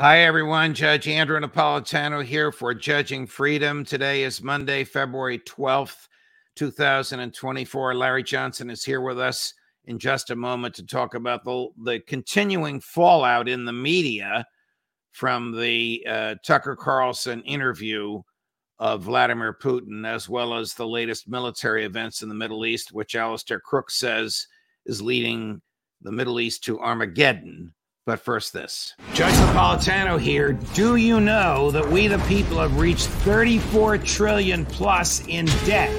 Hi, everyone. Judge Andrew Napolitano here for Judging Freedom. Today is Monday, February 12th, 2024. Larry Johnson is here with us in just a moment to talk about the, the continuing fallout in the media from the uh, Tucker Carlson interview of Vladimir Putin, as well as the latest military events in the Middle East, which Alastair Crooke says is leading the Middle East to Armageddon. But first, this Judge Napolitano here. Do you know that we, the people, have reached 34 trillion plus in debt?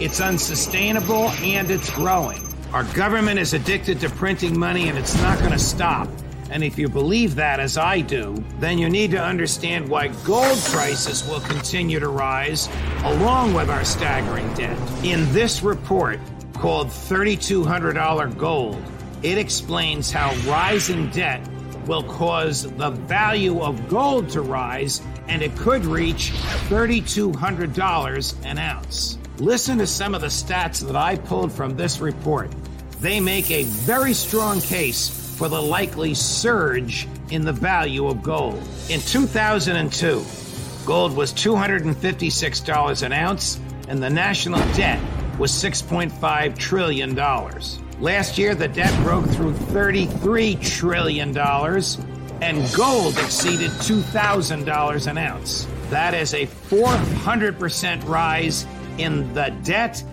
It's unsustainable and it's growing. Our government is addicted to printing money and it's not going to stop. And if you believe that, as I do, then you need to understand why gold prices will continue to rise along with our staggering debt. In this report called $3,200 Gold, it explains how rising debt will cause the value of gold to rise and it could reach $3,200 an ounce. Listen to some of the stats that I pulled from this report. They make a very strong case for the likely surge in the value of gold. In 2002, gold was $256 an ounce and the national debt was $6.5 trillion. Last year, the debt broke through $33 trillion, and gold exceeded $2,000 an ounce. That is a 400% rise in the debt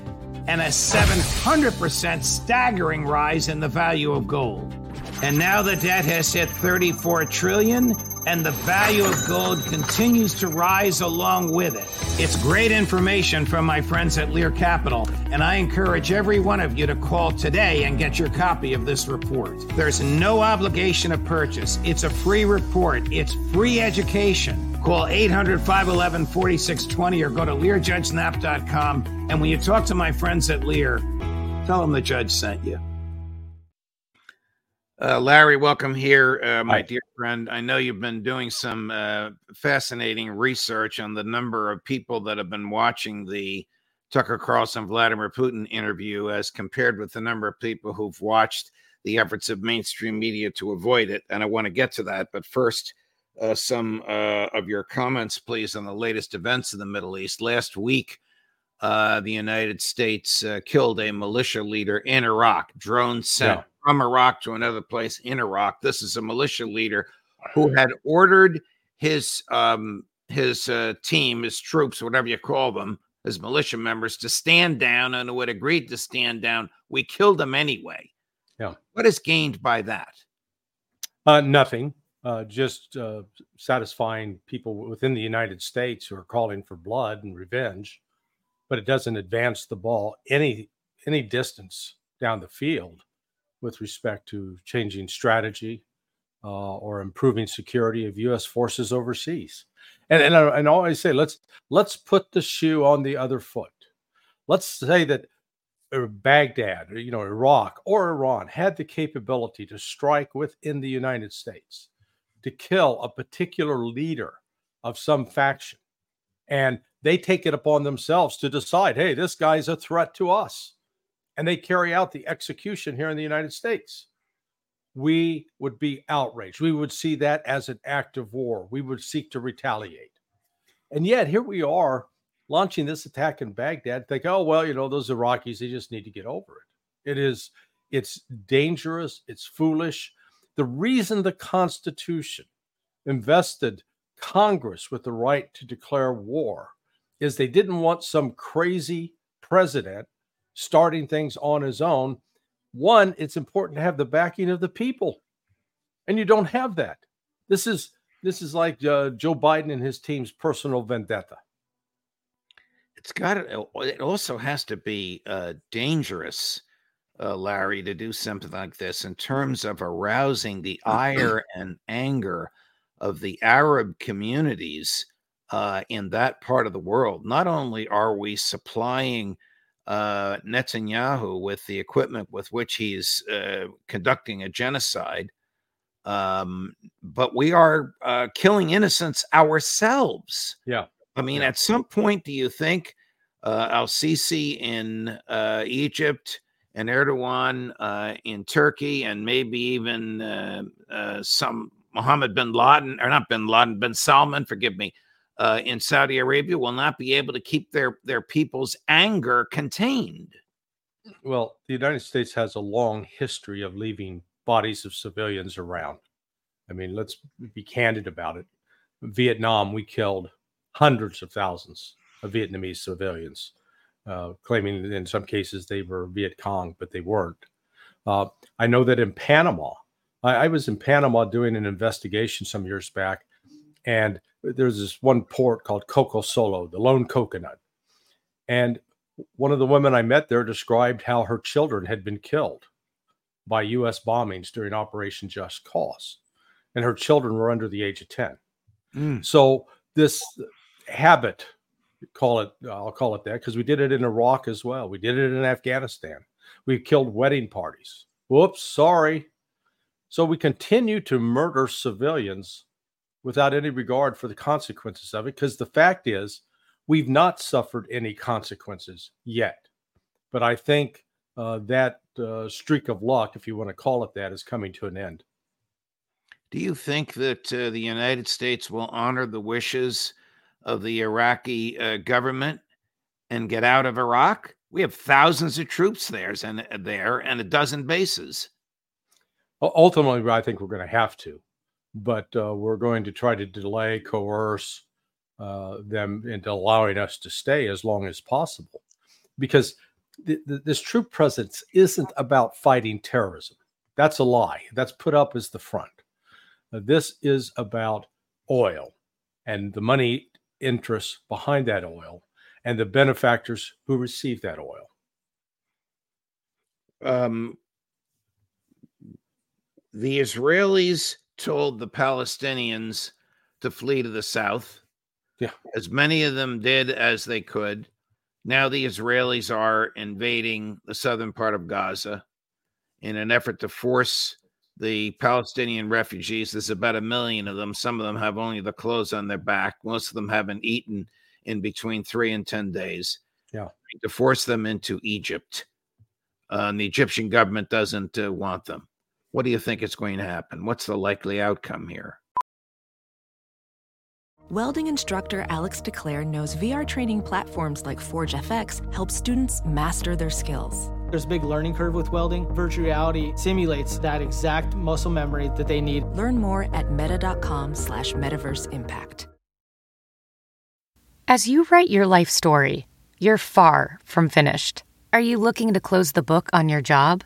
and a 700% staggering rise in the value of gold. And now the debt has hit 34 trillion and the value of gold continues to rise along with it. It's great information from my friends at Lear Capital, and I encourage every one of you to call today and get your copy of this report. There's no obligation of purchase. It's a free report. It's free education. Call 800 511 4620 or go to learjudgesnap.com. And when you talk to my friends at Lear, tell them the judge sent you. Uh, Larry, welcome here, uh, my Hi. dear friend. I know you've been doing some uh, fascinating research on the number of people that have been watching the Tucker Carlson Vladimir Putin interview as compared with the number of people who've watched the efforts of mainstream media to avoid it. And I want to get to that. But first, uh, some uh, of your comments, please, on the latest events in the Middle East. Last week, uh, the United States killed a militia leader in Iraq, drone sent. Yeah from Iraq to another place in Iraq. This is a militia leader who had ordered his um, his uh, team, his troops, whatever you call them, his militia members, to stand down, and who had agreed to stand down. We killed them anyway. Yeah. What is gained by that? Uh, nothing. Uh, just uh, satisfying people within the United States who are calling for blood and revenge, but it doesn't advance the ball any any distance down the field with respect to changing strategy uh, or improving security of U.S. forces overseas. And and I, and I always say let's let's put the shoe on the other foot. Let's say that uh, Baghdad, or, you know, Iraq or Iran had the capability to strike within the United States to kill a particular leader of some faction, and they take it upon themselves to decide, hey, this guy's a threat to us and they carry out the execution here in the United States, we would be outraged. We would see that as an act of war. We would seek to retaliate. And yet, here we are launching this attack in Baghdad. Think, oh, well, you know, those Iraqis, they just need to get over it. It is, it's dangerous, it's foolish. The reason the Constitution invested Congress with the right to declare war is they didn't want some crazy president starting things on his own. One, it's important to have the backing of the people, and you don't have that. This is this is like uh, Joe Biden and his team's personal vendetta. It's got to, it also has to be uh, dangerous, uh, Larry, to do something like this in terms of arousing the ire and anger of the Arab communities uh, in that part of the world. Not only are we supplying uh, Netanyahu with the equipment with which he's uh, conducting a genocide, um, but we are uh, killing innocents ourselves. Yeah. I mean, yeah. at some point, do you think uh, Al Sisi in uh, Egypt and Erdogan uh, in Turkey and maybe even uh, uh, some Mohammed bin Laden, or not bin Laden, bin Salman, forgive me, uh, in Saudi Arabia will not be able to keep their, their people's anger contained? Well, the United States has a long history of leaving bodies of civilians around. I mean, let's be candid about it. Vietnam, we killed hundreds of thousands of Vietnamese civilians, uh, claiming in some cases they were Viet Cong, but they weren't. Uh, I know that in Panama, I, I, was in Panama doing an investigation some years back, and there's this one port called Coco Solo, the lone coconut. And one of the women I met there described how her children had been killed by U.S. bombings during Operation Just Cause, and her children were under the age of 10. Mm. So, this habit, call it, I'll call it that, because we did it in Iraq as well. We did it in Afghanistan. We killed wedding parties. Whoops, sorry. So, we continue to murder civilians without any regard for the consequences of it, because the fact is, we've not suffered any consequences yet. But I think uh, that uh, streak of luck, if you want to call it that, is coming to an end. Do you think that uh, the United States will honor the wishes of the Iraqi uh, government and get out of Iraq? We have thousands of troops there and uh, there and a dozen bases. Ultimately, I think we're going to have to, but uh, we're going to try to delay, coerce them into allowing us to stay as long as possible, because th- th- this troop presence isn't about fighting terrorism. That's a lie. That's put up as the front. Uh, this is about oil and the money interests behind that oil and the benefactors who receive that oil. Um, the Israelis told the Palestinians to flee to the south. Yeah. As many of them did as they could. Now the Israelis are invading the southern part of Gaza in an effort to force the Palestinian refugees. There's about a million of them. Some of them have only the clothes on their back. Most of them haven't eaten in between three and 10 days. Yeah. To force them into Egypt. Uh, and the Egyptian government doesn't uh, want them. What do you think is going to happen? What's the likely outcome here? Welding instructor Alex DeClaire knows VR training platforms like Forge FX help students master their skills. There's a big learning curve with welding. Virtual reality simulates that exact muscle memory that they need. Learn more at meta.com slash metaverse impact. As you write your life story, you're far from finished. Are you looking to close the book on your job?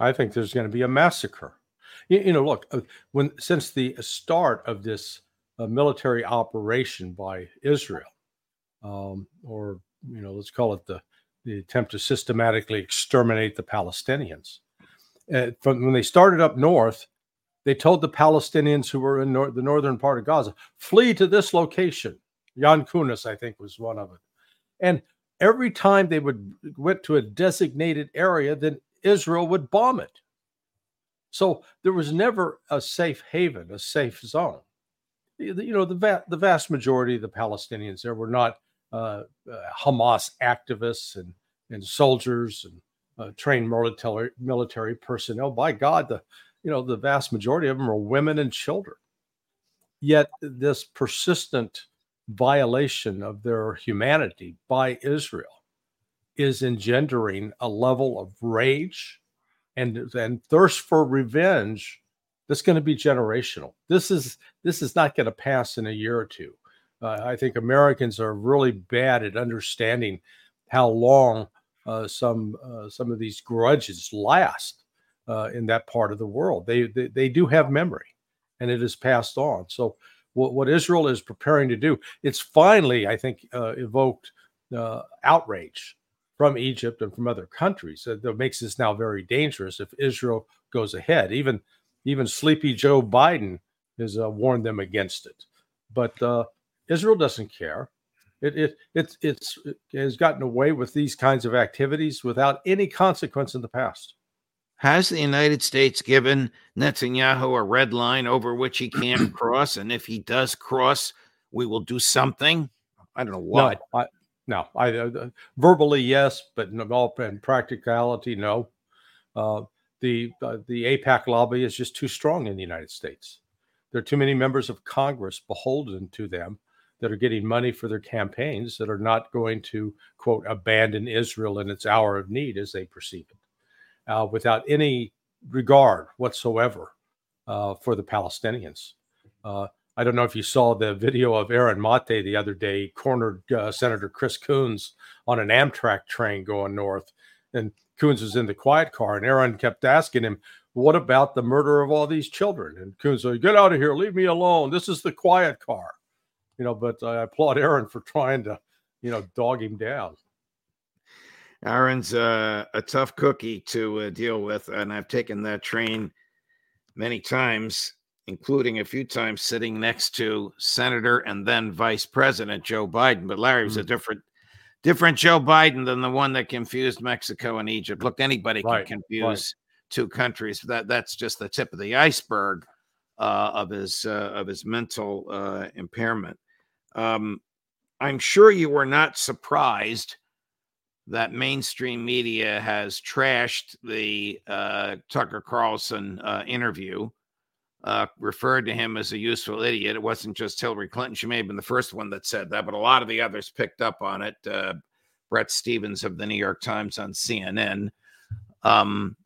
I think there's going to be a massacre you, you know, look, uh, when since the start of this uh, military operation by Israel, um, or you know, let's call it the the attempt to systematically exterminate the Palestinians. Uh, from when they started up north, they told the Palestinians who were in nor- the northern part of Gaza, flee to this location. Yan Kunis, I think, was one of it. And every time they would went to a designated area, then Israel would bomb it. So there was never a safe haven, a safe zone. you know the va- the vast majority of the Palestinians there were not uh, uh, Hamas activists and and soldiers and uh, trained military military personnel. By God, the you know the vast majority of them are women and children. Yet this persistent violation of their humanity by Israel is engendering a level of rage and and thirst for revenge that's going to be generational. This is this is not going to pass in a year or two. Uh, I think Americans are really bad at understanding how long uh, some uh, some of these grudges last uh, in that part of the world. They, they, they do have memory, and it is passed on. So what, what Israel is preparing to do, it's finally, I think, uh, evoked uh, outrage from Egypt and from other countries uh, that makes this now very dangerous if Israel goes ahead. Even even sleepy Joe Biden has uh, warned them against it, but uh, Israel doesn't care. It, it, it, it's, it has gotten away with these kinds of activities without any consequence in the past. Has the United States given Netanyahu a red line over which he can't cross? And if he does cross, we will do something? I don't know what. No, I, no, I uh, verbally yes, but in all in practicality, no. Uh, the uh, the AIPAC lobby is just too strong in the United States. There are too many members of Congress beholden to them that are getting money for their campaigns that are not going to quote abandon Israel in its hour of need as they perceive it, uh, without any regard whatsoever uh, for the Palestinians. Uh, I don't know if you saw the video of Aaron Mate the other day, cornered uh, Senator Chris Coons on an Amtrak train going north, and Coons was in the quiet car, and Aaron kept asking him, "What about the murder of all these children?" And Coons said, "Get out of here! Leave me alone! This is the quiet car." you know, but I applaud Aaron for trying to, you know, dog him down. Aaron's uh, a tough cookie to uh, deal with, and I've taken that train many times, including a few times sitting next to Senator and then Vice President Joe Biden. But Larry was mm-hmm. a different, different Joe Biden than the one that confused Mexico and Egypt. Look, anybody can right. confuse right. two countries. That that's just the tip of the iceberg uh, of his uh, of his mental uh, impairment. Um, I'm sure you were not surprised that mainstream media has trashed the uh, Tucker Carlson uh, interview, uh, referred to him as a useful idiot. It wasn't just Hillary Clinton. She may have been the first one that said that, but a lot of the others picked up on it. Uh, Bret Stephens of the New York Times on CNN. Um,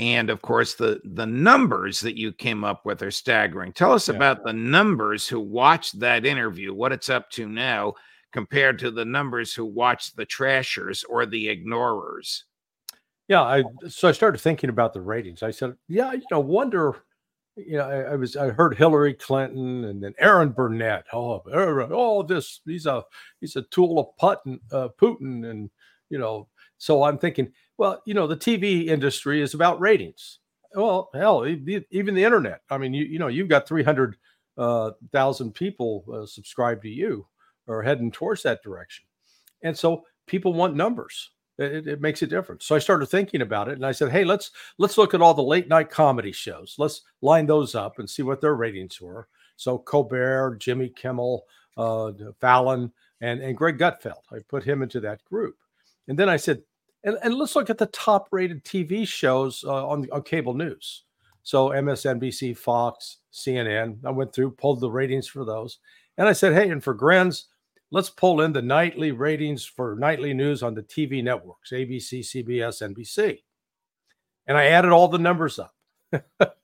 and of course the the numbers that you came up with are staggering tell us yeah. about the numbers who watched that interview what it's up to now compared to the numbers who watched the trashers or the ignorers yeah i so i started thinking about the ratings i said yeah you know wonder you know I, I was i heard hillary clinton and then Erin Burnett oh Erin, oh this he's a he's a tool of putin uh, putin and you know so i'm thinking well, you know, the TV industry is about ratings. Well, hell, even the internet. I mean, you you know, you've got three hundred uh, thousand people uh, subscribe to you or heading towards that direction, and so people want numbers. It, it, makes a difference. So I started thinking about it, and I said, "Hey, let's let's look at all the late night comedy shows. Let's line those up and see what their ratings were." So Colbert, Jimmy Kimmel, uh, Fallon, and and Greg Gutfeld. I put him into that group, and then I said, and, and let's look at the top rated TV shows uh, on, on cable news. So MSNBC, Fox, CNN. I went through, pulled the ratings for those. And I said, hey, and for grins, let's pull in the nightly ratings for nightly news on the TV networks ABC, CBS, NBC. And I added all the numbers up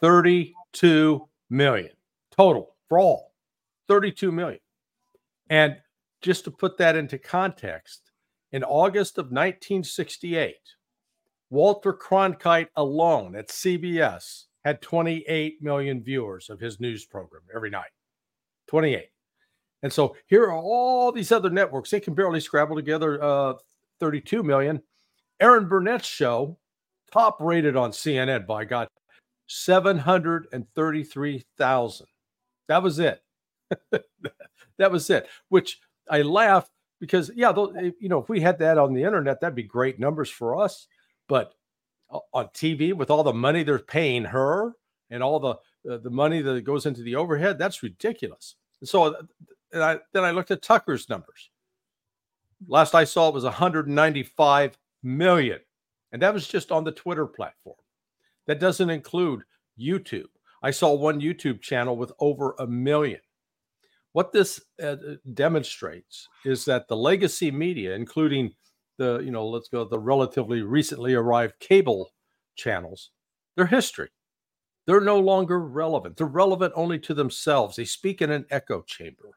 32 million total for all 32 million. And just to put that into context, in August of 1968, Walter Cronkite alone at CBS had 28 million viewers of his news program every night. 28. And so here are all these other networks. They can barely scrabble together uh, 32 million. Erin Burnett's show, top rated on CNN by God, 733,000. That was it. that was it, which I laugh because yeah, eh, you know, if we had that on the internet, that'd be great numbers for us. But on TV, with all the money they're paying her and all the uh, the money that goes into the overhead, that's ridiculous. So uh, and I, then I looked at Tucker's numbers. Last I saw it was 195 million. And that was just on the Twitter platform. That doesn't include YouTube. I saw one YouTube channel with over a million. What this uh, demonstrates is that the legacy media, including the, you know, let's go, the relatively recently arrived cable channels, their history. They're no longer relevant. They're relevant only to themselves. They speak in an echo chamber.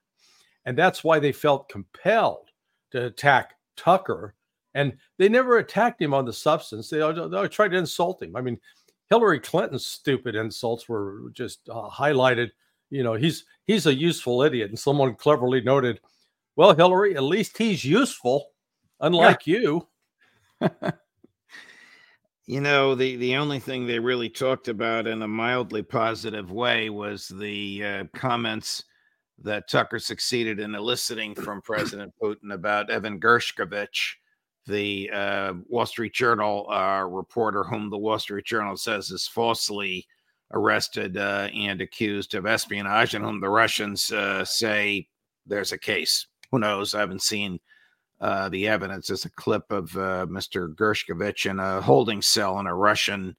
And that's why they felt compelled to attack Tucker. And they never attacked him on the substance. They, they tried to insult him. I mean, Hillary Clinton's stupid insults were just uh, highlighted. You know, he's he's a useful idiot. And someone cleverly noted, well, Hillary, at least he's useful, unlike yeah. you. you know, the the only thing they really talked about in a mildly positive way was the uh, comments that Tucker succeeded in eliciting from President Putin about Evan Gershkovich, the uh, Wall Street Journal uh, reporter, whom the Wall Street Journal says is falsely arrested uh, and accused of espionage, and whom the Russians uh, say there's a case. Who knows? I haven't seen uh, the evidence. There's a clip of uh, Mr. Gershkovich in a holding cell in a Russian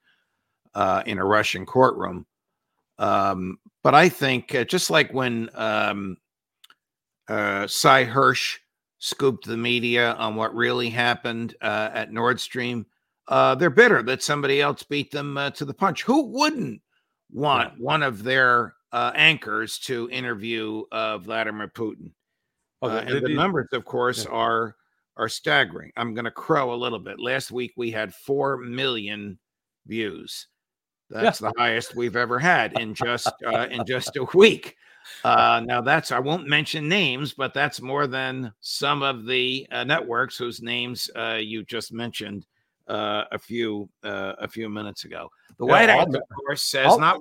in a Russian courtroom. Um, but I think uh, just like when um, uh, Sy Hersh scooped the media on what really happened uh, at Nord Stream, uh, they're bitter that somebody else beat them uh, to the punch. Who wouldn't want yeah. one of their uh, anchors to interview uh, Vladimir Putin? Oh, and the numbers, of course, yeah. are are staggering. I'm going to crow a little bit. Last week we had four million views. That's yeah. the highest we've ever had in just uh, in just a week. Uh, now that's I won't mention names, but that's more than some of the uh, networks whose names uh, you just mentioned uh, a few uh, a few minutes ago. The yeah, White House, of course, says I'll, not.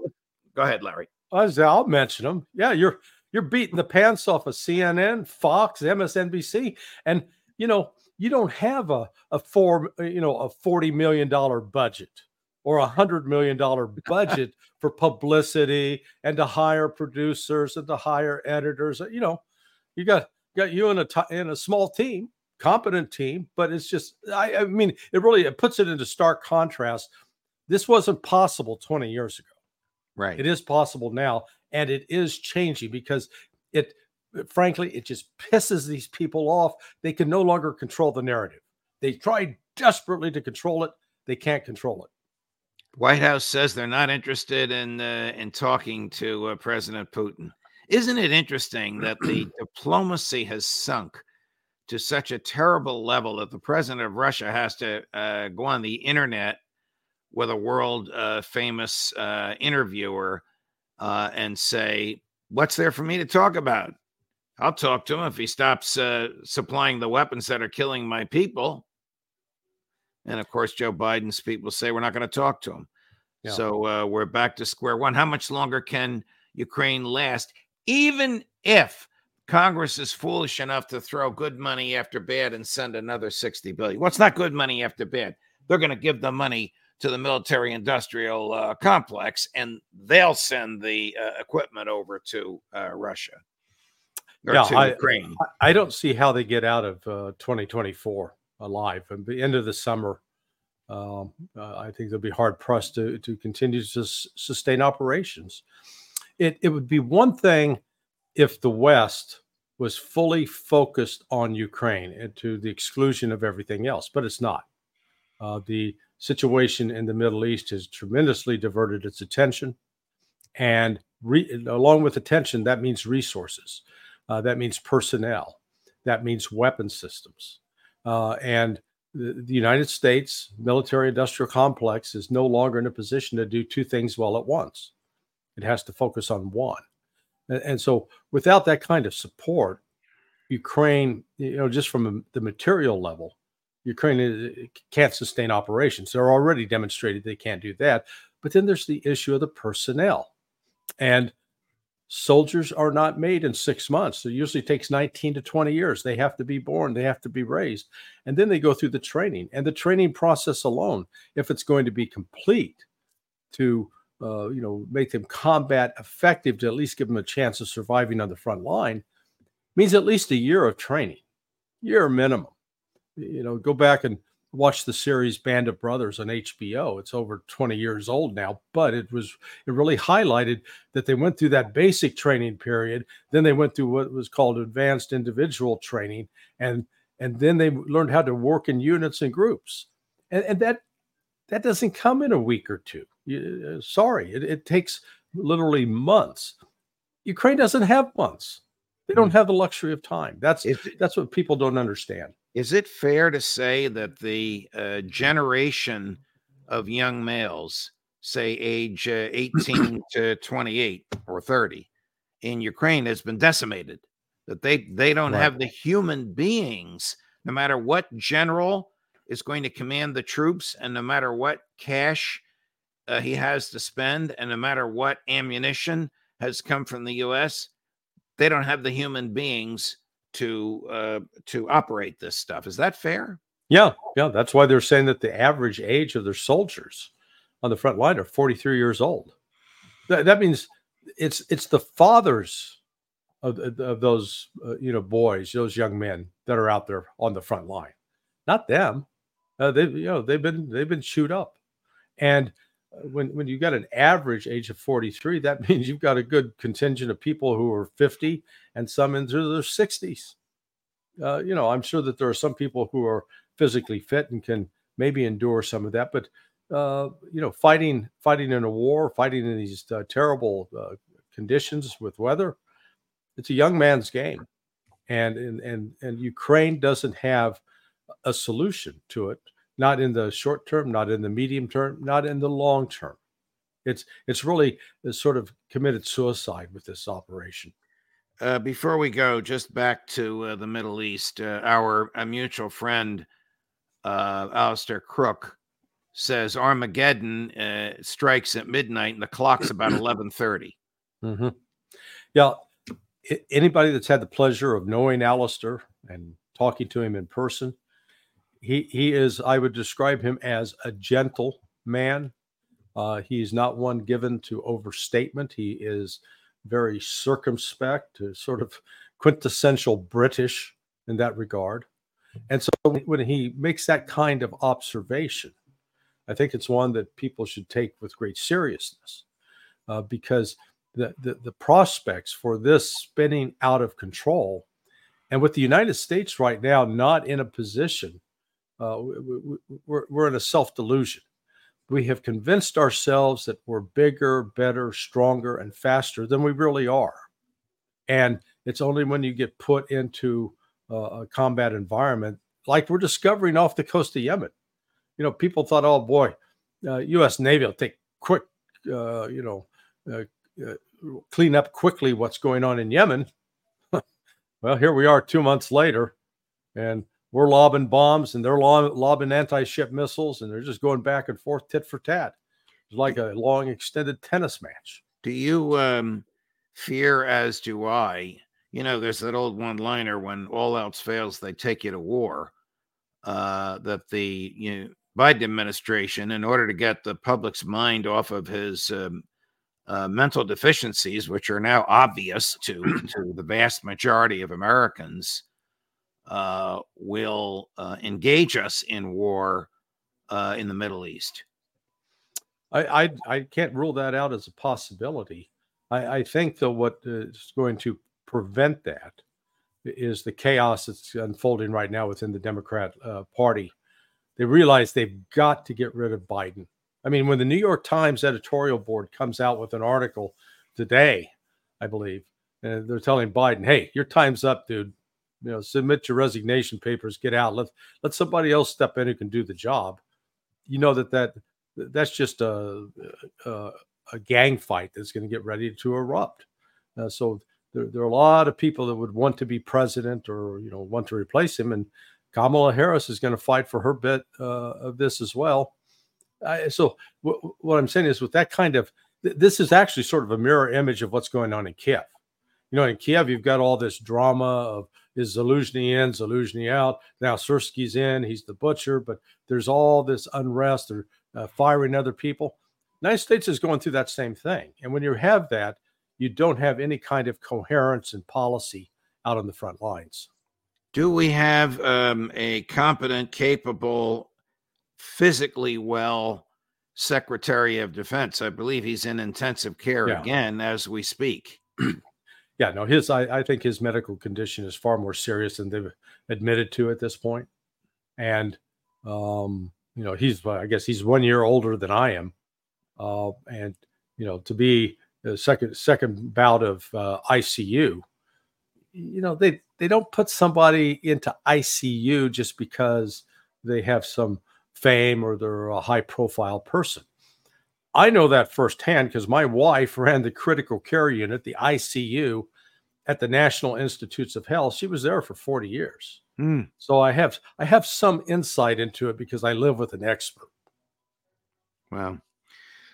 Go ahead, Larry. I'll mention them. Yeah, you're you're beating the pants off of CNN, Fox, MSNBC, and you know you don't have a a four you know a forty million dollar budget or a hundred million dollar budget for publicity and to hire producers and to hire editors. Uh, you know, you got got you in a t- in a small team, competent team, but it's just I, I mean it really it puts it into stark contrast. This wasn't possible 20 years ago. Right. It is possible now, and it is changing because it frankly it just pisses these people off. They can no longer control the narrative. They try desperately to control it. They can't control it. White House says they're not interested in uh, in talking to uh, President Putin. Isn't it interesting that the diplomacy has sunk to such a terrible level that the president of Russia has to uh, go on the internet with a world uh, famous uh, interviewer uh, and say, "What's there for me to talk about? I'll talk to him if he stops supplying the weapons that are killing my people." And of course, Joe Biden's people say we're not going to talk to him. Yeah. So uh, we're back to square one. How much longer can Ukraine last? Even if Congress is foolish enough to throw good money after bad and send another 60 billion. What's well, not good money after bad? They're going to give the money to the military industrial uh, complex and they'll send the uh, equipment over to uh, Russia or yeah, to I, Ukraine. I don't see how they get out of uh, 2024 alive. At the end of the summer, um, uh, I think they'll be hard pressed to, to continue to s- sustain operations. It, it would be one thing if the West was fully focused on Ukraine and to the exclusion of everything else, but it's not. Uh, the situation in the Middle East has tremendously diverted its attention. And re- along with attention, that means resources, uh, that means personnel, that means weapon systems. Uh, and the, the, United States military industrial complex is no longer in a position to do two things well at once. It has to focus on one. And, and so, without that kind of support, Ukraine, you know, just from the material level, Ukraine can't sustain operations. They're already demonstrated they can't do that. But then there's the issue of the personnel. And soldiers are not made in six months. It usually takes 19 to 20 years. They have to be born, they have to be raised, and then they go through the training. And the training process alone, if it's going to be complete to uh, you know, make them combat effective to at least give them a chance of surviving on the front line means at least a year of training, year minimum. You know, go back and watch the series Band of Brothers on HBO. It's over 20 years old now, but it was it really highlighted that they went through that basic training period, then they went through what was called advanced individual training and and then they learned how to work in units and groups. And, and that that doesn't come in a week or two. You, uh, sorry, it, it takes literally months. Ukraine doesn't have months. They don't hmm. have the luxury of time. That's that's what people don't understand. Is it fair to say that the uh, generation of young males, say age uh, 18 to 28 or 30, in Ukraine has been decimated? That they they don't right. have the human beings, no matter what general is going to command the troops, and no matter what cash uh, he has to spend, and no matter what ammunition has come from the U.S., they don't have the human beings to uh, to operate this stuff. Is that fair? Yeah, yeah. That's why they're saying that the average age of their soldiers on the front line are 43 years old. That, that means it's it's the fathers of, of those uh, you know boys, those young men that are out there on the front line, not them. Uh, they you know they've been they've been chewed up, and when when you got an average age of 43 that means you've got a good contingent of people who are 50 and some into their 60s uh, you know i'm sure that there are some people who are physically fit and can maybe endure some of that but uh, you know fighting fighting in a war fighting in these uh, terrible uh, conditions with weather it's a young man's game. And and and, and ukraine doesn't have a solution to it not in the short term, not in the medium term, not in the long term. It's it's really sort of committed suicide with this operation. Uh, before we go, just back to uh, the Middle East, uh, our mutual friend uh, Alastair Crooke says Armageddon uh, strikes at midnight and the clock's about eleven thirty. Mm-hmm. Yeah, anybody that's had the pleasure of knowing Alistair and talking to him in person, he he is I would describe him as a gentle man. Uh, he's not one given to overstatement. He is very circumspect, uh, sort of quintessential British in that regard. And so when he makes that kind of observation, I think it's one that people should take with great seriousness uh, because the, the, the prospects for this spinning out of control, and with the United States right now not in a position uh, we, we're, we're in a self delusion. We have convinced ourselves that we're bigger, better, stronger, and faster than we really are. And it's only when you get put into uh, a combat environment, like we're discovering off the coast of Yemen. You know, people thought, oh boy, uh, U.S. Navy will take quick, uh, you know, uh, uh, clean up quickly what's going on in Yemen. well, here we are two months later, and we're lobbing bombs and they're lobbing anti-ship missiles and they're just going back and forth tit for tat. It's like a long extended tennis match. Do you um, fear as do i you know there's that old one liner when all else fails they take you to war uh, that the you know, biden administration in order to get the public's mind off of his um, uh, mental deficiencies which are now obvious to to the vast majority of americans uh, will uh, engage us in war uh, in the Middle East. I, I, I can't rule that out as a possibility. I, I think though what is going to prevent that is the chaos that's unfolding right now within the Democrat uh, Party. They realize they've got to get rid of Biden. I mean, when the New York Times editorial board comes out with an article today, I believe, and they're telling Biden, "Hey, your time's up, dude you know, submit your resignation papers, get out. Let let somebody else step in who can do the job. You know that that that's just a a, a gang fight that's going to get ready to erupt. Uh, so there, there are a lot of people that would want to be president or you know want to replace him, and Kamala Harris is going to fight for her bit uh, of this as well. so w- what I'm saying is, with that kind of th- this is actually sort of a mirror image of what's going on in Kiev. You know, in Kiev, you've got all this drama of is Zaluzhny in, Zaluzhny out. Now Syrsky's in, he's the butcher, but there's all this unrest. They're uh, firing other people. United States is going through that same thing. And when you have that, you don't have any kind of coherence and policy out on the front lines. Do we have um, a competent, capable, physically well Secretary of Defense? I believe he's in intensive care yeah. again as we speak. yeah, no, his I, I think his medical condition is far more serious than they've admitted to at this point. And um, you know, he's I guess he's one year older than I am. Uh, and you know, to be the second second bout of uh, ICU, you know, they they don't put somebody into ICU just because they have some fame or they're a high profile person. I know that firsthand because my wife ran the critical care unit, the ICU, at the National Institutes of Health. She was there for 40 years. Mm. So I have I have some insight into it because I live with an expert. Wow.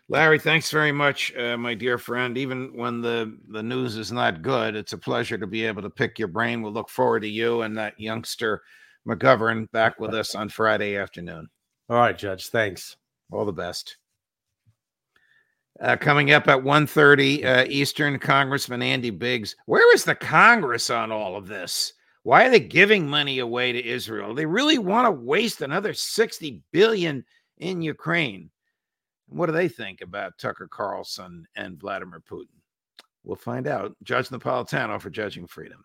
Larry, thanks very much, uh, my dear friend. Even when the, the news is not good, it's a pleasure to be able to pick your brain. We'll look forward to you and that youngster McGovern back with us on Friday afternoon. All right, Judge. Thanks. All the best. Uh, coming up at 1.30 uh, Eastern, Congressman Andy Biggs. Where is the Congress on all of this? Why are they giving money away to Israel? They really want to waste another 60 billion in Ukraine. What do they think about Tucker Carlson and Vladimir Putin? We'll find out. Judge Napolitano for Judging Freedom.